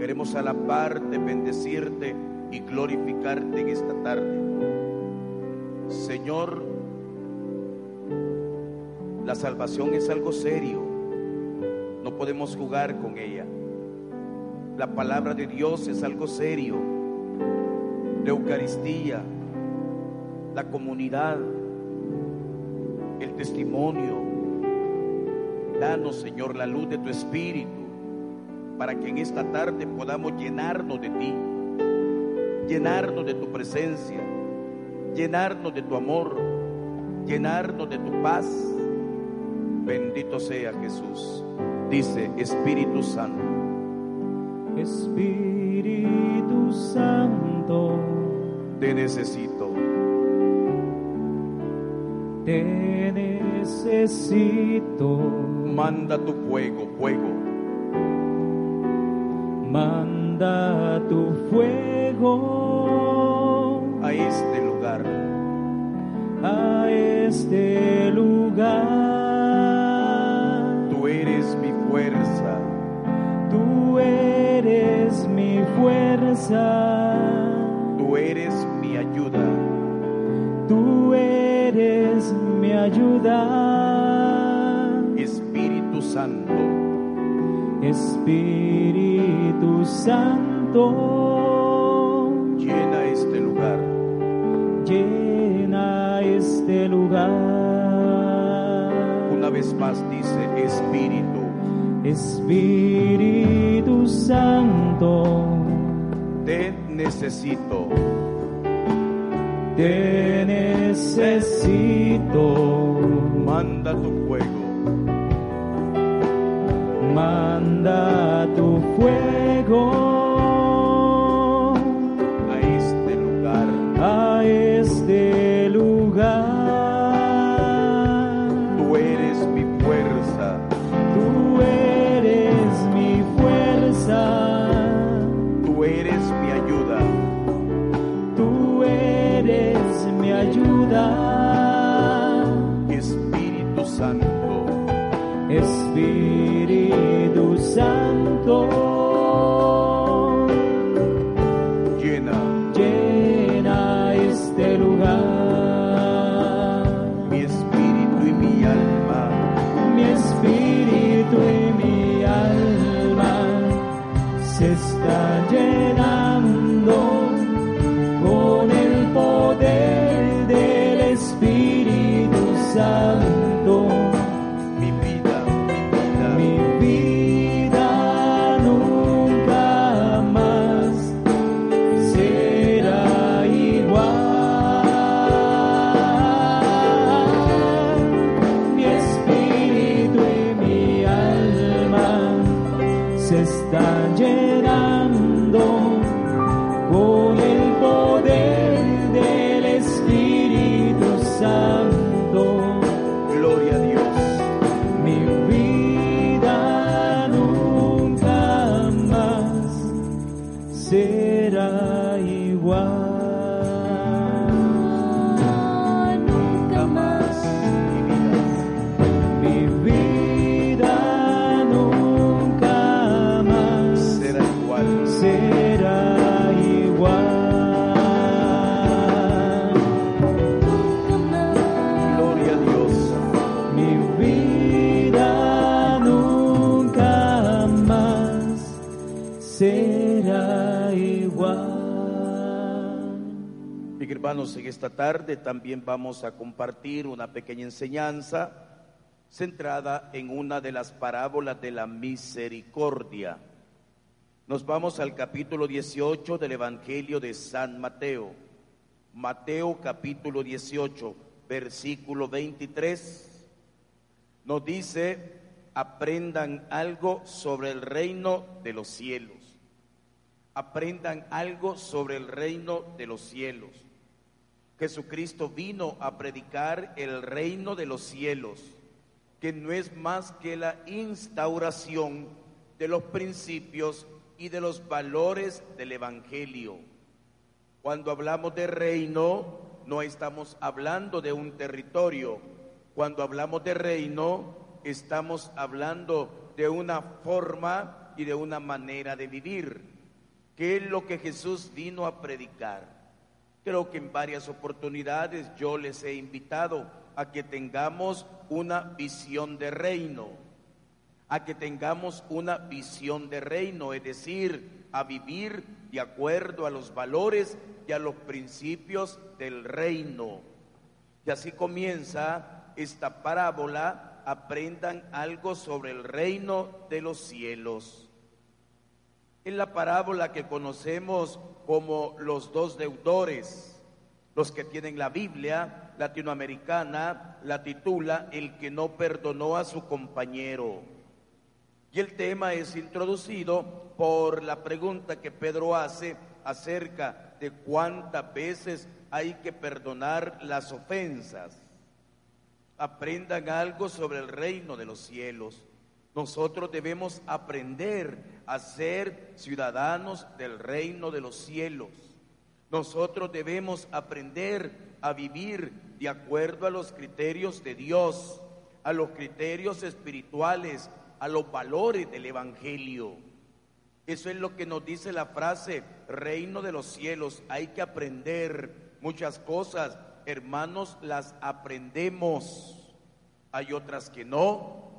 Queremos alabarte, bendecirte y glorificarte en esta tarde. Señor, la salvación es algo serio. No podemos jugar con ella. La palabra de Dios es algo serio. La Eucaristía, la comunidad, el testimonio. Danos, Señor, la luz de tu Espíritu para que en esta tarde podamos llenarnos de ti, llenarnos de tu presencia, llenarnos de tu amor, llenarnos de tu paz. Bendito sea Jesús. Dice Espíritu Santo. Espíritu Santo, te necesito. Te necesito. Manda tu fuego, fuego manda tu fuego a este lugar, a este lugar. Tú eres mi fuerza, tú eres mi fuerza, tú eres mi ayuda, tú eres mi ayuda. Espíritu Santo. Espíritu Santo, llena este lugar, llena este lugar. Una vez más dice Espíritu, Espíritu Santo, te necesito, te necesito. Manda tu fuego hermanos, en esta tarde también vamos a compartir una pequeña enseñanza centrada en una de las parábolas de la misericordia. Nos vamos al capítulo 18 del Evangelio de San Mateo. Mateo capítulo 18, versículo 23. Nos dice, aprendan algo sobre el reino de los cielos. Aprendan algo sobre el reino de los cielos. Jesucristo vino a predicar el reino de los cielos, que no es más que la instauración de los principios y de los valores del Evangelio. Cuando hablamos de reino, no estamos hablando de un territorio. Cuando hablamos de reino, estamos hablando de una forma y de una manera de vivir. ¿Qué es lo que Jesús vino a predicar? Creo que en varias oportunidades yo les he invitado a que tengamos una visión de reino, a que tengamos una visión de reino, es decir, a vivir de acuerdo a los valores y a los principios del reino. Y así comienza esta parábola, aprendan algo sobre el reino de los cielos. En la parábola que conocemos como los dos deudores, los que tienen la Biblia latinoamericana la titula El que no perdonó a su compañero. Y el tema es introducido por la pregunta que Pedro hace acerca de cuántas veces hay que perdonar las ofensas. Aprendan algo sobre el reino de los cielos. Nosotros debemos aprender a ser ciudadanos del reino de los cielos. Nosotros debemos aprender a vivir de acuerdo a los criterios de Dios, a los criterios espirituales, a los valores del Evangelio. Eso es lo que nos dice la frase, reino de los cielos. Hay que aprender muchas cosas, hermanos, las aprendemos. Hay otras que no,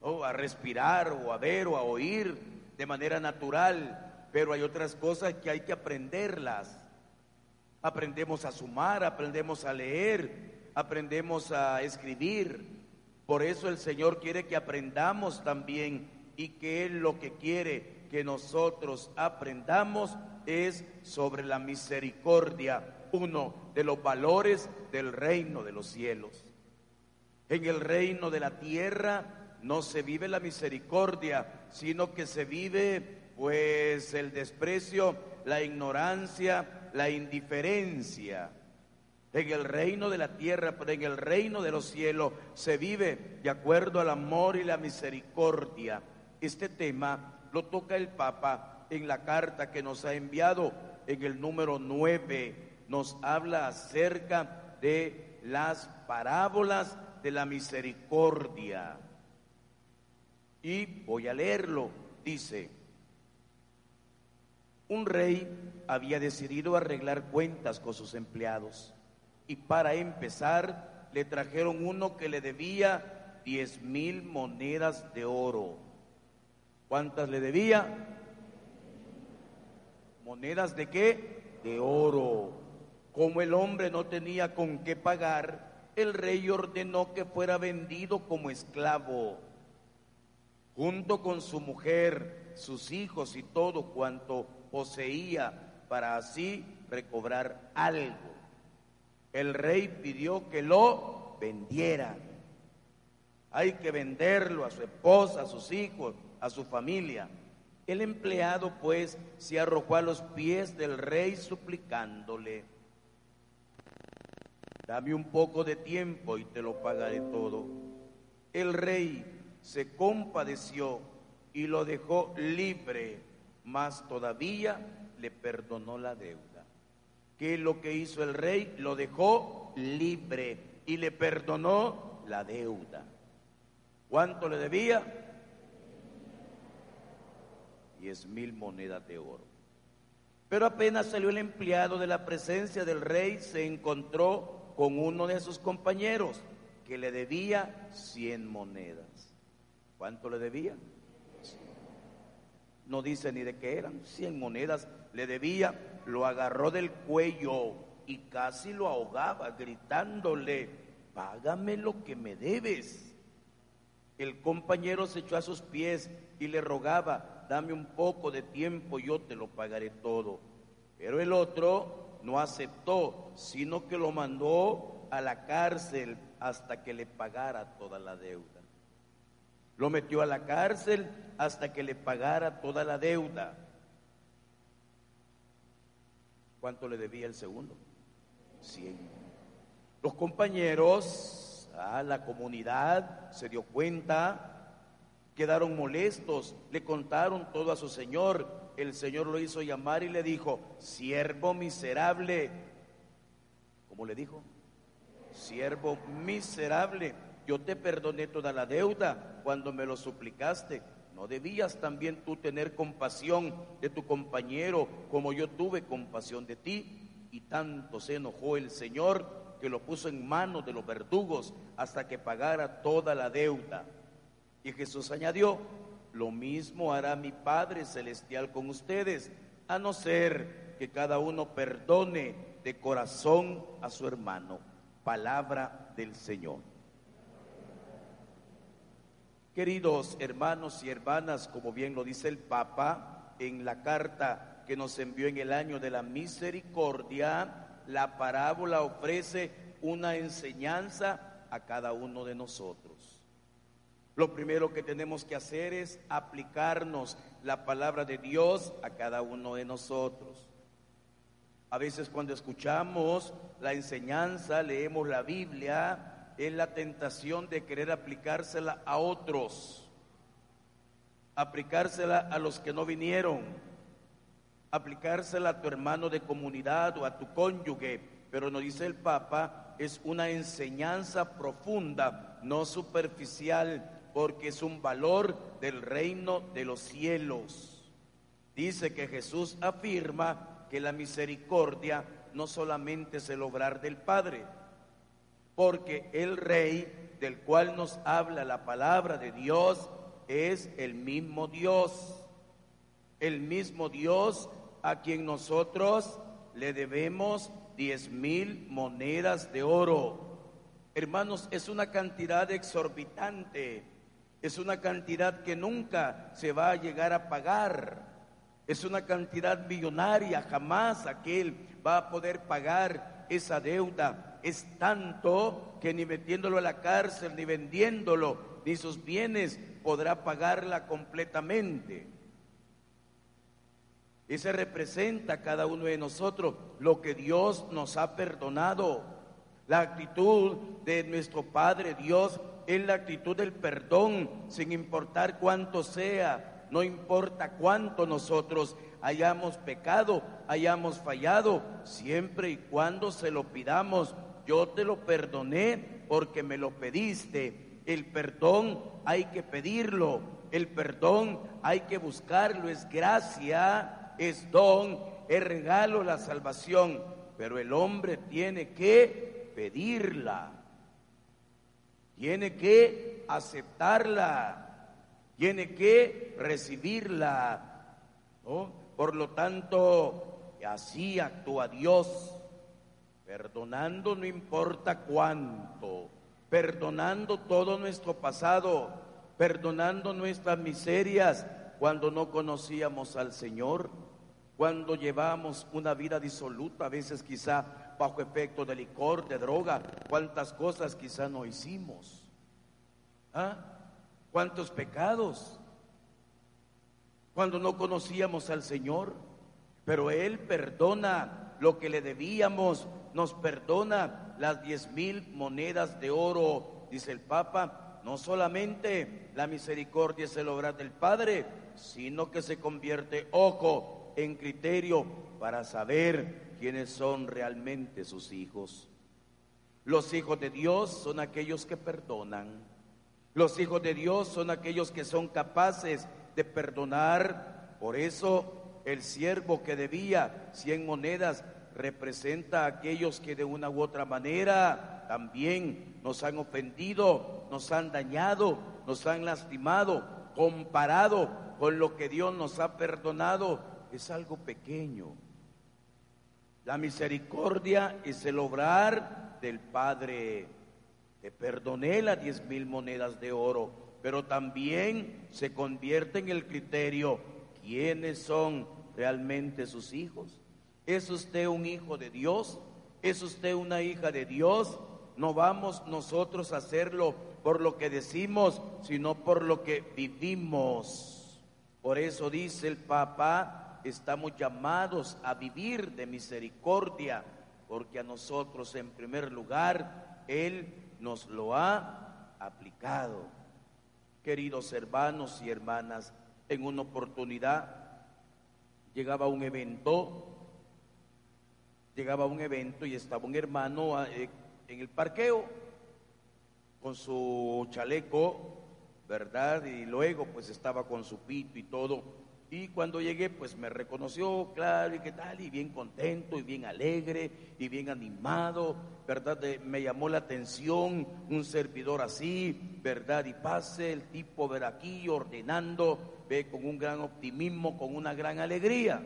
o a respirar o a ver o a oír de manera natural pero hay otras cosas que hay que aprenderlas. Aprendemos a sumar, aprendemos a leer, aprendemos a escribir. Por eso el Señor quiere que aprendamos también y que Él lo que quiere que nosotros aprendamos es sobre la misericordia, uno de los valores del reino de los cielos. En el reino de la tierra no se vive la misericordia, sino que se vive pues el desprecio, la ignorancia, la indiferencia. En el reino de la tierra, pero en el reino de los cielos se vive de acuerdo al amor y la misericordia. Este tema lo toca el Papa en la carta que nos ha enviado en el número 9. Nos habla acerca de las parábolas de la misericordia. Y voy a leerlo. Dice, un rey había decidido arreglar cuentas con sus empleados y para empezar le trajeron uno que le debía diez mil monedas de oro. ¿Cuántas le debía? ¿Monedas de qué? De oro. Como el hombre no tenía con qué pagar, el rey ordenó que fuera vendido como esclavo, junto con su mujer, sus hijos y todo cuanto poseía para así recobrar algo. El rey pidió que lo vendieran. Hay que venderlo a su esposa, a sus hijos, a su familia. El empleado pues se arrojó a los pies del rey suplicándole, dame un poco de tiempo y te lo pagaré todo. El rey se compadeció y lo dejó libre más todavía le perdonó la deuda. ¿Qué es lo que hizo el rey? Lo dejó libre y le perdonó la deuda. ¿Cuánto le debía? Diez mil monedas de oro. Pero apenas salió el empleado de la presencia del rey, se encontró con uno de sus compañeros que le debía cien monedas. ¿Cuánto le debía? no dice ni de qué eran, cien monedas le debía, lo agarró del cuello y casi lo ahogaba, gritándole, págame lo que me debes. El compañero se echó a sus pies y le rogaba, dame un poco de tiempo, yo te lo pagaré todo. Pero el otro no aceptó, sino que lo mandó a la cárcel hasta que le pagara toda la deuda. Lo metió a la cárcel hasta que le pagara toda la deuda. ¿Cuánto le debía el segundo? Cien. Los compañeros, a la comunidad se dio cuenta, quedaron molestos, le contaron todo a su señor. El señor lo hizo llamar y le dijo, siervo miserable. ¿Cómo le dijo? Siervo miserable yo te perdoné toda la deuda cuando me lo suplicaste. ¿No debías también tú tener compasión de tu compañero como yo tuve compasión de ti? Y tanto se enojó el Señor que lo puso en manos de los verdugos hasta que pagara toda la deuda. Y Jesús añadió, lo mismo hará mi Padre Celestial con ustedes, a no ser que cada uno perdone de corazón a su hermano. Palabra del Señor. Queridos hermanos y hermanas, como bien lo dice el Papa en la carta que nos envió en el año de la misericordia, la parábola ofrece una enseñanza a cada uno de nosotros. Lo primero que tenemos que hacer es aplicarnos la palabra de Dios a cada uno de nosotros. A veces cuando escuchamos la enseñanza, leemos la Biblia, es la tentación de querer aplicársela a otros, aplicársela a los que no vinieron, aplicársela a tu hermano de comunidad o a tu cónyuge, pero nos dice el Papa, es una enseñanza profunda, no superficial, porque es un valor del reino de los cielos. Dice que Jesús afirma que la misericordia no solamente es el obrar del Padre, porque el Rey del cual nos habla la palabra de Dios es el mismo Dios, el mismo Dios a quien nosotros le debemos diez mil monedas de oro. Hermanos, es una cantidad exorbitante, es una cantidad que nunca se va a llegar a pagar, es una cantidad millonaria, jamás aquel va a poder pagar esa deuda. Es tanto que ni metiéndolo a la cárcel, ni vendiéndolo, ni sus bienes podrá pagarla completamente. Ese representa a cada uno de nosotros lo que Dios nos ha perdonado. La actitud de nuestro Padre Dios es la actitud del perdón, sin importar cuánto sea, no importa cuánto nosotros hayamos pecado, hayamos fallado, siempre y cuando se lo pidamos. Yo te lo perdoné porque me lo pediste. El perdón hay que pedirlo, el perdón hay que buscarlo, es gracia es don, es regalo la salvación, pero el hombre tiene que pedirla, tiene que aceptarla, tiene que recibirla. Por lo tanto, así actúa Dios, perdonando no importa cuánto, perdonando todo nuestro pasado, perdonando nuestras miserias cuando no conocíamos al Señor cuando llevamos una vida disoluta, a veces quizá bajo efecto de licor, de droga, cuántas cosas quizá no hicimos. ¿Ah? ¿Cuántos pecados? Cuando no conocíamos al Señor, pero Él perdona lo que le debíamos, nos perdona las diez mil monedas de oro, dice el Papa. No solamente la misericordia es el obrar del Padre, sino que se convierte, ojo, en criterio para saber quiénes son realmente sus hijos. Los hijos de Dios son aquellos que perdonan. Los hijos de Dios son aquellos que son capaces de perdonar. Por eso el siervo que debía cien monedas representa a aquellos que de una u otra manera también nos han ofendido, nos han dañado, nos han lastimado, comparado con lo que Dios nos ha perdonado es algo pequeño. La misericordia es el obrar del Padre. Te perdoné las diez mil monedas de oro, pero también se convierte en el criterio quiénes son realmente sus hijos. ¿Es usted un hijo de Dios? ¿Es usted una hija de Dios? No vamos nosotros a hacerlo por lo que decimos, sino por lo que vivimos. Por eso dice el Papa, estamos llamados a vivir de misericordia, porque a nosotros en primer lugar Él nos lo ha aplicado. Queridos hermanos y hermanas, en una oportunidad llegaba un evento, llegaba un evento y estaba un hermano eh, en el parqueo con su chaleco ¿verdad? Y luego pues estaba con su pito y todo. Y cuando llegué, pues me reconoció, claro, y qué tal, y bien contento, y bien alegre, y bien animado, ¿verdad? me llamó la atención un servidor así, ¿verdad? Y pase el tipo, ver aquí, ordenando, ve con un gran optimismo, con una gran alegría.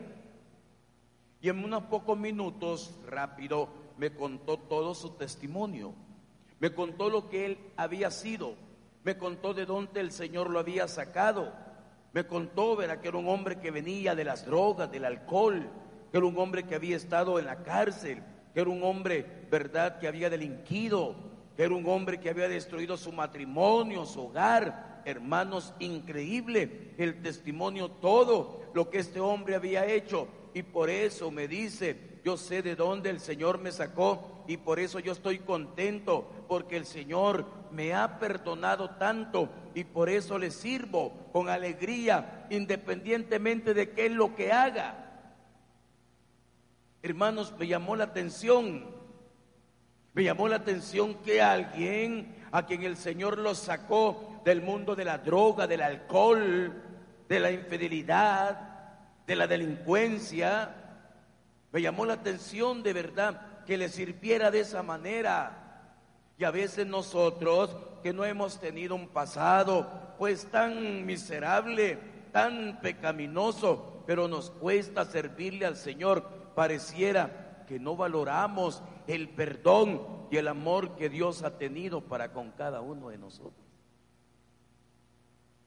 Y en unos pocos minutos, rápido, me contó todo su testimonio. Me contó lo que él había sido. Me contó de dónde el Señor lo había sacado me contó, verá, que era un hombre que venía de las drogas, del alcohol, que era un hombre que había estado en la cárcel, que era un hombre, verdad, que había delinquido, que era un hombre que había destruido su matrimonio, su hogar. Hermanos, increíble el testimonio, todo lo que este hombre había hecho. Y por eso me dice, yo sé de dónde el Señor me sacó y por eso yo estoy contento, porque el Señor me ha perdonado tanto y por eso le sirvo con alegría, independientemente de qué es lo que haga. Hermanos, me llamó la atención, me llamó la atención que alguien a quien el Señor lo sacó del mundo de la droga, del alcohol, de la infidelidad, de la delincuencia, me llamó la atención de verdad que le sirviera de esa manera. Y a veces nosotros que no hemos tenido un pasado pues tan miserable, tan pecaminoso, pero nos cuesta servirle al Señor, pareciera que no valoramos el perdón y el amor que Dios ha tenido para con cada uno de nosotros.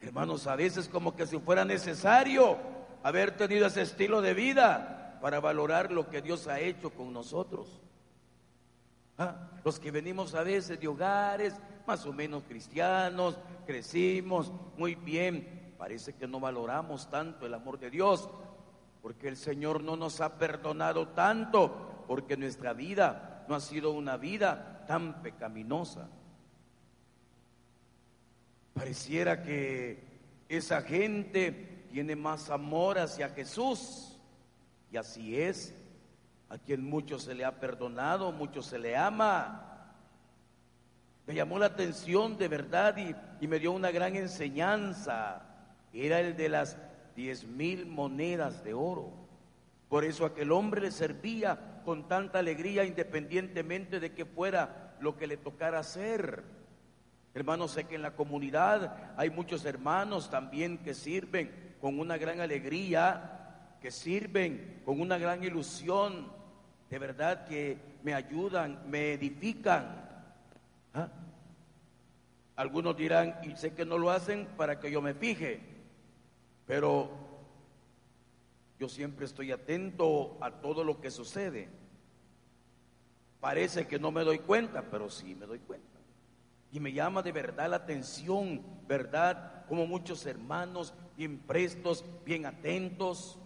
Hermanos, a veces como que si fuera necesario haber tenido ese estilo de vida, para valorar lo que Dios ha hecho con nosotros. Ah, los que venimos a veces de hogares más o menos cristianos, crecimos muy bien, parece que no valoramos tanto el amor de Dios, porque el Señor no nos ha perdonado tanto, porque nuestra vida no ha sido una vida tan pecaminosa. Pareciera que esa gente tiene más amor hacia Jesús y así es. A quien mucho se le ha perdonado, mucho se le ama. Me llamó la atención de verdad y, me dio una gran enseñanza. Era el de las diez mil monedas de oro. Por eso aquel hombre le servía con tanta alegría independientemente de que fuera lo que le tocara hacer. Hermanos, sé que en la comunidad hay muchos hermanos también que sirven con una gran alegría que sirven con una gran ilusión, de verdad que me ayudan, me edifican. ¿Ah? Algunos dirán, y sé que no lo hacen para que yo me fije, pero yo siempre estoy atento a todo lo que sucede. Parece que no me doy cuenta, pero sí me doy cuenta. Y me llama de verdad la atención, ¿verdad? Como muchos hermanos bien prestos, bien atentos,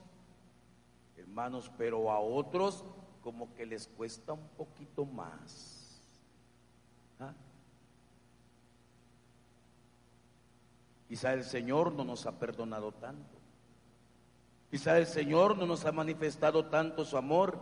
hermanos, pero a otros como que les cuesta un poquito más. ¿Ah? Quizá el Señor no nos ha perdonado tanto. Quizá el Señor no nos ha manifestado tanto su amor.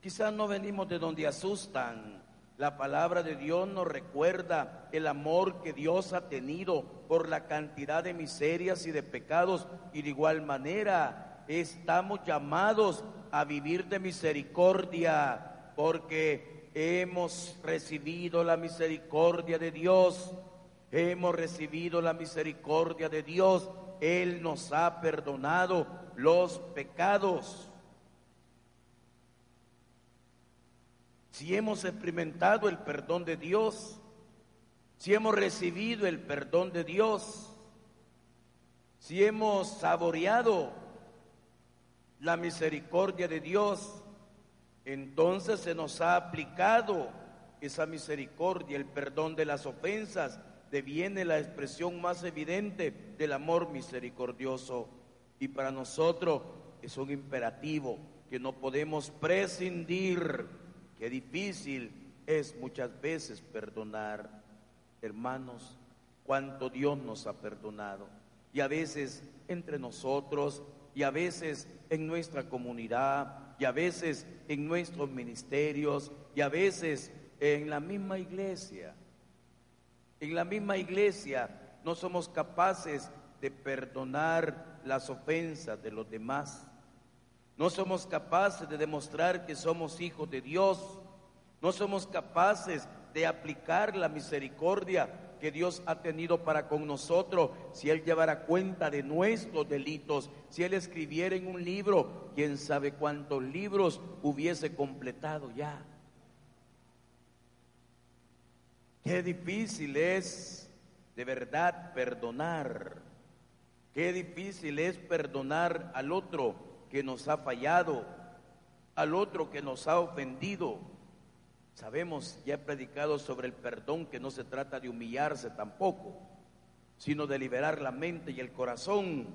Quizá no venimos de donde asustan. La palabra de Dios nos recuerda el amor que Dios ha tenido por la cantidad de miserias y de pecados y de igual manera estamos llamados a vivir de misericordia porque hemos recibido la misericordia de Dios. Hemos recibido la misericordia de Dios. Él nos ha perdonado los pecados. Si hemos experimentado el perdón de Dios, si hemos recibido el perdón de Dios, si hemos saboreado la misericordia de Dios, entonces se nos ha aplicado esa misericordia, el perdón de las ofensas, deviene la expresión más evidente del amor misericordioso. Y para nosotros es un imperativo que no podemos prescindir, que difícil es muchas veces perdonar. Hermanos, cuánto Dios nos ha perdonado. Y a veces entre nosotros y a veces en nuestra comunidad y a veces en nuestros ministerios y a veces en la misma iglesia. En la misma iglesia no somos capaces de perdonar las ofensas de los demás. No somos capaces de demostrar que somos hijos de Dios. No somos capaces de aplicar la misericordia que Dios ha tenido para con nosotros, si Él llevara cuenta de nuestros delitos, si Él escribiera en un libro, quién sabe cuántos libros hubiese completado ya. Qué difícil es de verdad perdonar. Qué difícil es perdonar al otro que nos ha fallado, al otro que nos ha ofendido. Sabemos, ya he predicado sobre el perdón, que no se trata de humillarse tampoco, sino de liberar la mente y el corazón.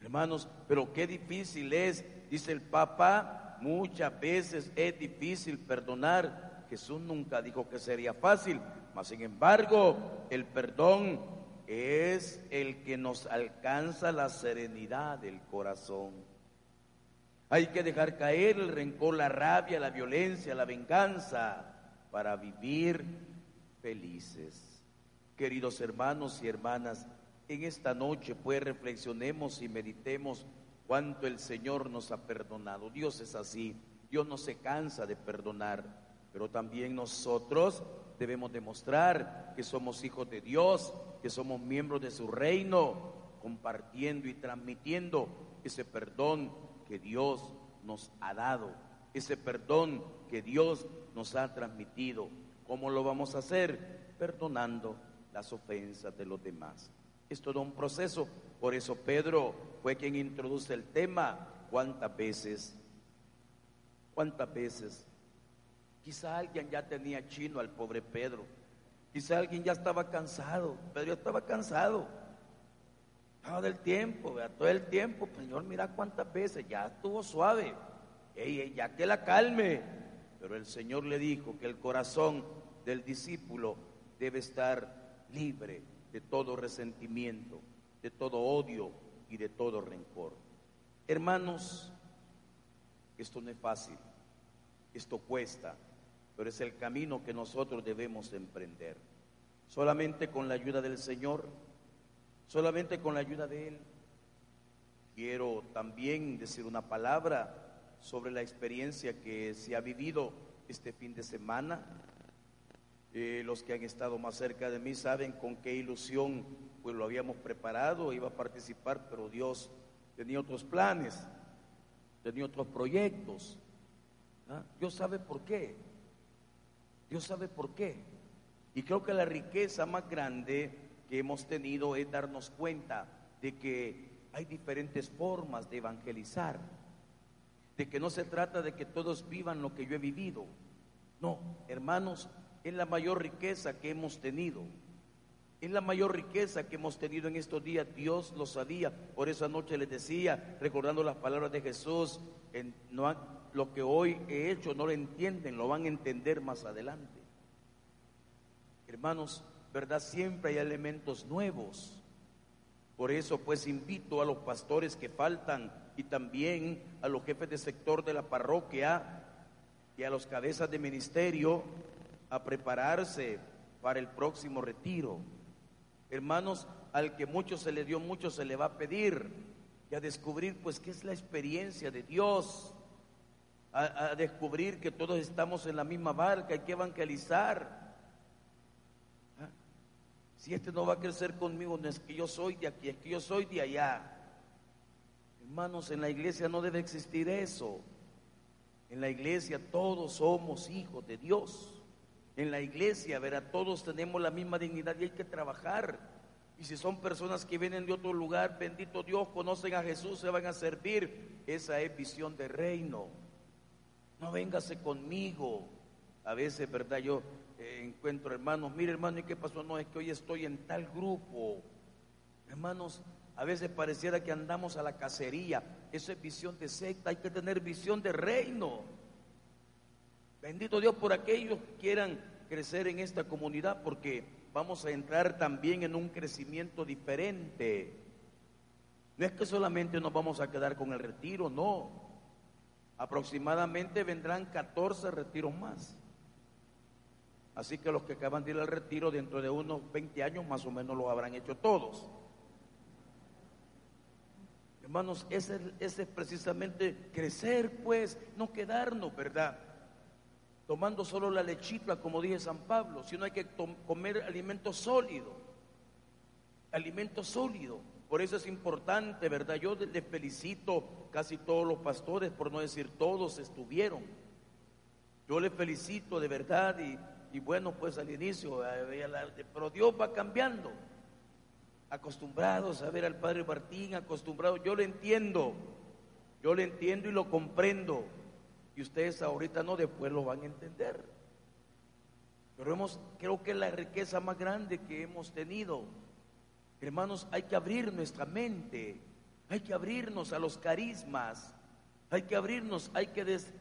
Hermanos, pero qué difícil es, dice el Papa, muchas veces es difícil perdonar. Jesús nunca dijo que sería fácil, mas sin embargo, el perdón es el que nos alcanza la serenidad del corazón. Hay que dejar caer el rencor, la rabia, la violencia, la venganza para vivir felices. Queridos hermanos y hermanas, en esta noche pues reflexionemos y meditemos cuánto el Señor nos ha perdonado. Dios es así, Dios no se cansa de perdonar, pero también nosotros debemos demostrar que somos hijos de Dios, que somos miembros de su reino, compartiendo y transmitiendo ese perdón que Dios nos ha dado, ese perdón que Dios nos ha transmitido. ¿Cómo lo vamos a hacer? Perdonando las ofensas de los demás. Es todo un proceso. Por eso Pedro fue quien introduce el tema. ¿Cuántas veces? ¿Cuántas veces Quizá alguien ya tenía chino al pobre Pedro. Quizá alguien ya estaba cansado. Pedro estaba cansado. Todo el tiempo, todo el tiempo. Señor, mira cuántas veces. Ya estuvo suave. Ey, ya que la calme. Pero el Señor le dijo que el corazón del discípulo debe estar libre de todo resentimiento, de todo odio y de todo rencor. Hermanos, esto no es fácil, esto cuesta, pero es el camino que nosotros debemos emprender. Solamente con la ayuda del Señor, solamente con la ayuda de Él. Quiero también decir una palabra sobre la experiencia que se ha vivido este fin de semana. Eh, los que han estado más cerca de mí saben con qué ilusión pues lo habíamos preparado, iba a participar, pero Dios tenía otros planes, tenía otros proyectos. ¿ah? Dios sabe por qué. Dios sabe por qué. Y creo que la riqueza más grande hemos tenido es darnos cuenta de que hay diferentes formas de evangelizar, de que no se trata de que todos vivan lo que yo he vivido. No, hermanos, es la mayor riqueza que hemos tenido. Es la mayor riqueza que hemos tenido en estos días. Dios lo sabía. Por esa noche les decía, recordando las palabras de Jesús, lo que hoy he hecho no lo entienden, lo van a entender más adelante. Hermanos, ¿verdad? Siempre hay elementos nuevos. Por eso pues invito a los pastores que faltan y también a los jefes de sector de la parroquia y a los cabezas de ministerio a prepararse para el próximo retiro. Hermanos, al que mucho se le dio, mucho se le va a pedir y a descubrir pues qué es la experiencia de Dios a, descubrir que todos estamos en la misma barca, hay que evangelizar. Si este no va a crecer conmigo, no es que yo soy de aquí, es que yo soy de allá. Hermanos, en la iglesia no debe existir eso. En la iglesia todos somos hijos de Dios. En la iglesia, verá, todos tenemos la misma dignidad y hay que trabajar. Y si son personas que vienen de otro lugar, bendito Dios, conocen a Jesús, se van a servir. Esa es visión de reino no véngase conmigo. A veces, ¿verdad? Yo eh, encuentro hermanos, mire hermano, ¿y qué pasó? No, es que hoy estoy en tal grupo. Hermanos, a veces pareciera que andamos a la cacería. Eso es visión de secta, hay que tener visión de reino. Bendito Dios por aquellos que quieran crecer en esta comunidad, porque vamos a entrar también en un crecimiento diferente. No es que solamente nos vamos a quedar con el retiro, no. Aproximadamente vendrán 14 retiros más. Así que los que acaban de ir al retiro dentro de unos 20 años más o menos lo habrán hecho todos. Hermanos, ese, es precisamente crecer, pues, no quedarnos, ¿verdad? Tomando solo la lechita, como dije San Pablo, sino hay que comer alimento sólido, alimento sólido. Por eso es importante, ¿verdad? Yo les felicito, casi todos los pastores, por no decir todos, estuvieron. Yo les felicito de verdad y, y bueno, pues al inicio, eh, pero Dios va cambiando acostumbrados a ver al Padre Martín, acostumbrados, yo lo entiendo, yo lo entiendo y lo comprendo, y ustedes ahorita no, después lo van a entender. Pero hemos, creo que la riqueza más grande que hemos tenido. Hermanos, hay que abrir nuestra mente, hay que abrirnos a los carismas, hay que abrirnos, hay que des,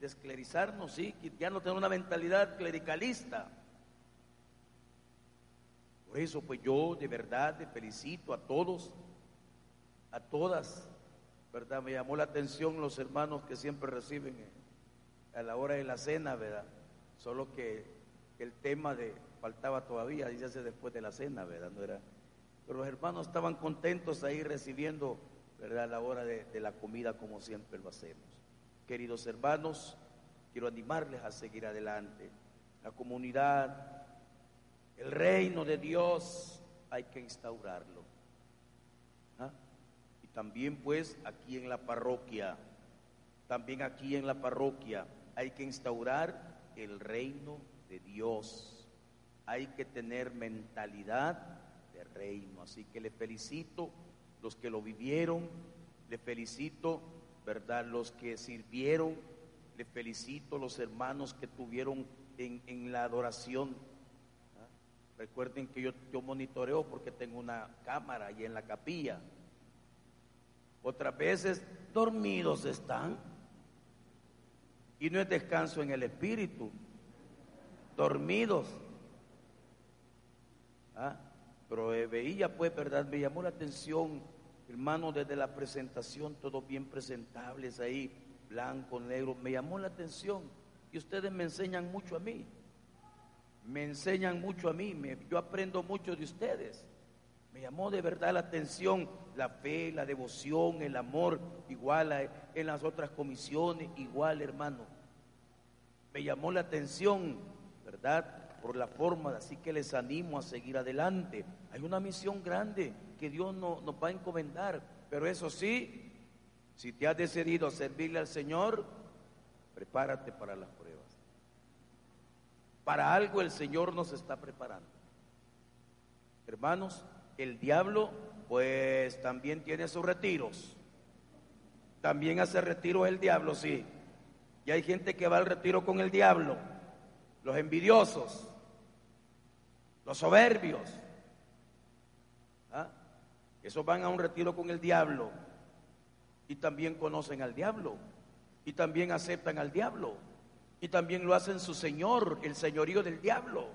desclerizarnos, ¿sí? ya no tener una mentalidad clericalista. Por eso, pues yo de verdad le felicito a todos, a todas, ¿verdad? Me llamó la atención los hermanos que siempre reciben a la hora de la cena, ¿verdad? Solo que el tema de faltaba todavía, dice después de la cena, ¿verdad? No era, pero los hermanos estaban contentos ahí recibiendo, ¿verdad? A la hora de la comida como siempre lo hacemos. Queridos hermanos, quiero animarles a seguir adelante. La comunidad el reino de Dios hay que instaurarlo. ¿Ah? Y también pues aquí en la parroquia, también aquí en la parroquia hay que instaurar el reino de Dios. Hay que tener mentalidad de reino. Así que le felicito los que lo vivieron, le felicito, ¿verdad? Los que sirvieron, le felicito los hermanos que tuvieron en, en la adoración Recuerden que yo, yo monitoreo porque tengo una cámara ahí en la capilla. Otras veces dormidos están. Y no es descanso en el espíritu. Dormidos. ¿Ah? Pero eh, veía pues, ¿verdad? Me llamó la atención, hermano, desde la presentación, todos bien presentables ahí, blanco, negro. Me llamó la atención. Y ustedes me enseñan mucho a mí me enseñan mucho a mí, yo aprendo mucho de ustedes. Me llamó de verdad la atención la fe, la devoción, el amor, igual en las otras comisiones, igual hermano. Me llamó la atención, ¿verdad? Por la forma, así que les animo a seguir adelante. Hay una misión grande que Dios nos va a encomendar, pero eso sí, si te has decidido servirle al Señor, prepárate para la prueba. Para algo el Señor nos está preparando. Hermanos, el diablo pues también tiene sus retiros. También hace retiro el diablo, sí. Y hay gente que va al retiro con el diablo. Los envidiosos, los soberbios. Esos van a un retiro con el diablo. Y también conocen al diablo. Y también aceptan al diablo. Y también lo hacen su Señor, el señorío del diablo.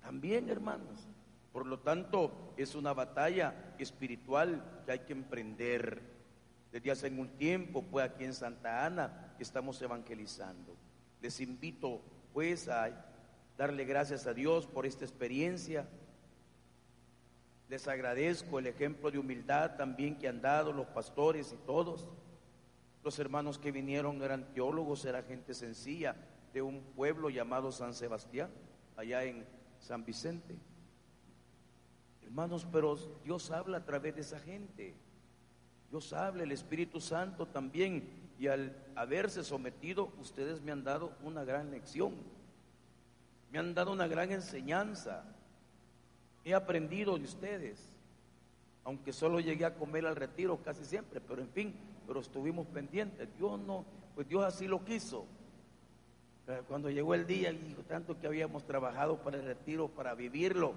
También, hermanos. Por lo tanto, es una batalla espiritual que hay que emprender. Desde hace un tiempo, pues aquí en Santa Ana, estamos evangelizando. Les invito, pues, a darle gracias a Dios por esta experiencia. Les agradezco el ejemplo de humildad también que han dado los pastores y todos. Los hermanos que vinieron eran teólogos, era gente sencilla de un pueblo llamado San Sebastián, allá en San Vicente. Hermanos, pero Dios habla a través de esa gente. Dios habla, el Espíritu Santo también. Y al haberse sometido, ustedes me han dado una gran lección. Me han dado una gran enseñanza. He aprendido de ustedes. Aunque solo llegué a comer al retiro casi siempre, pero en fin, pero estuvimos pendientes. Dios no, pues Dios así lo quiso. Cuando llegó el día, y tanto que habíamos trabajado para el retiro, para vivirlo,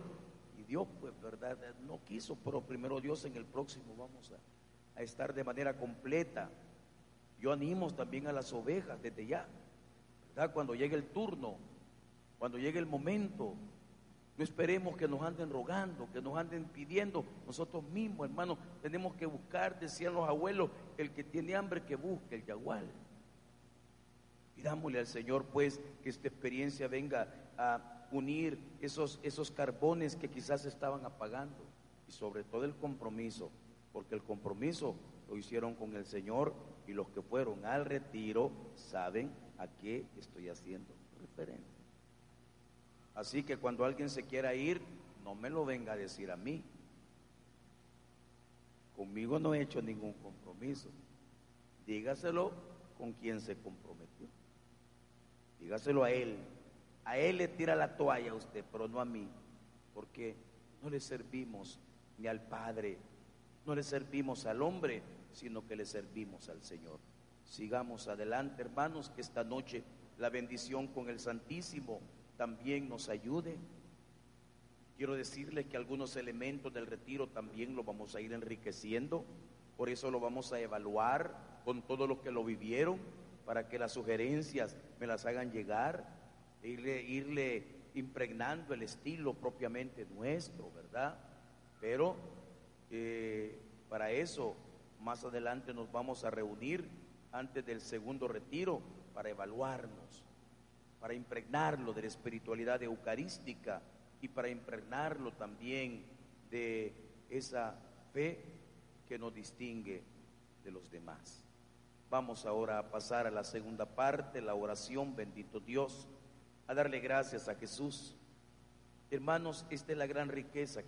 y Dios, pues, verdad, no quiso, pero primero Dios en el próximo vamos a, a estar de manera completa. Yo animo también a las ovejas desde ya, ¿verdad? Cuando llegue el turno, cuando llegue el momento, no esperemos que nos anden rogando, que nos anden pidiendo. Nosotros mismos, hermanos, tenemos que buscar, decían los abuelos, el que tiene hambre que busque el yagual. Pidámosle al Señor, pues, que esta experiencia venga a unir esos, esos carbones que quizás estaban apagando y sobre todo el compromiso, porque el compromiso lo hicieron con el Señor y los que fueron al retiro saben a qué estoy haciendo referencia. Así que cuando alguien se quiera ir, no me lo venga a decir a mí. Conmigo no he hecho ningún compromiso. Dígaselo con quien se comprometió. Dígaselo a él. A él le tira la toalla a usted, pero no a mí. Porque no le servimos ni al Padre, no le servimos al hombre, sino que le servimos al Señor. Sigamos adelante, hermanos, que esta noche la bendición con el Santísimo también nos ayude. Quiero decirles que algunos elementos del retiro también lo vamos a ir enriqueciendo, por eso lo vamos a evaluar con todo lo que lo vivieron, para que las sugerencias me las hagan llegar, e irle, irle impregnando el estilo propiamente nuestro, ¿verdad? Pero eh, para eso más adelante nos vamos a reunir antes del segundo retiro para evaluarnos, para impregnarlo de la espiritualidad eucarística y para impregnarlo también de esa fe que nos distingue de los demás. Vamos ahora a pasar a la segunda parte, la oración, bendito Dios, a darle gracias a Jesús. Hermanos, esta es la gran riqueza que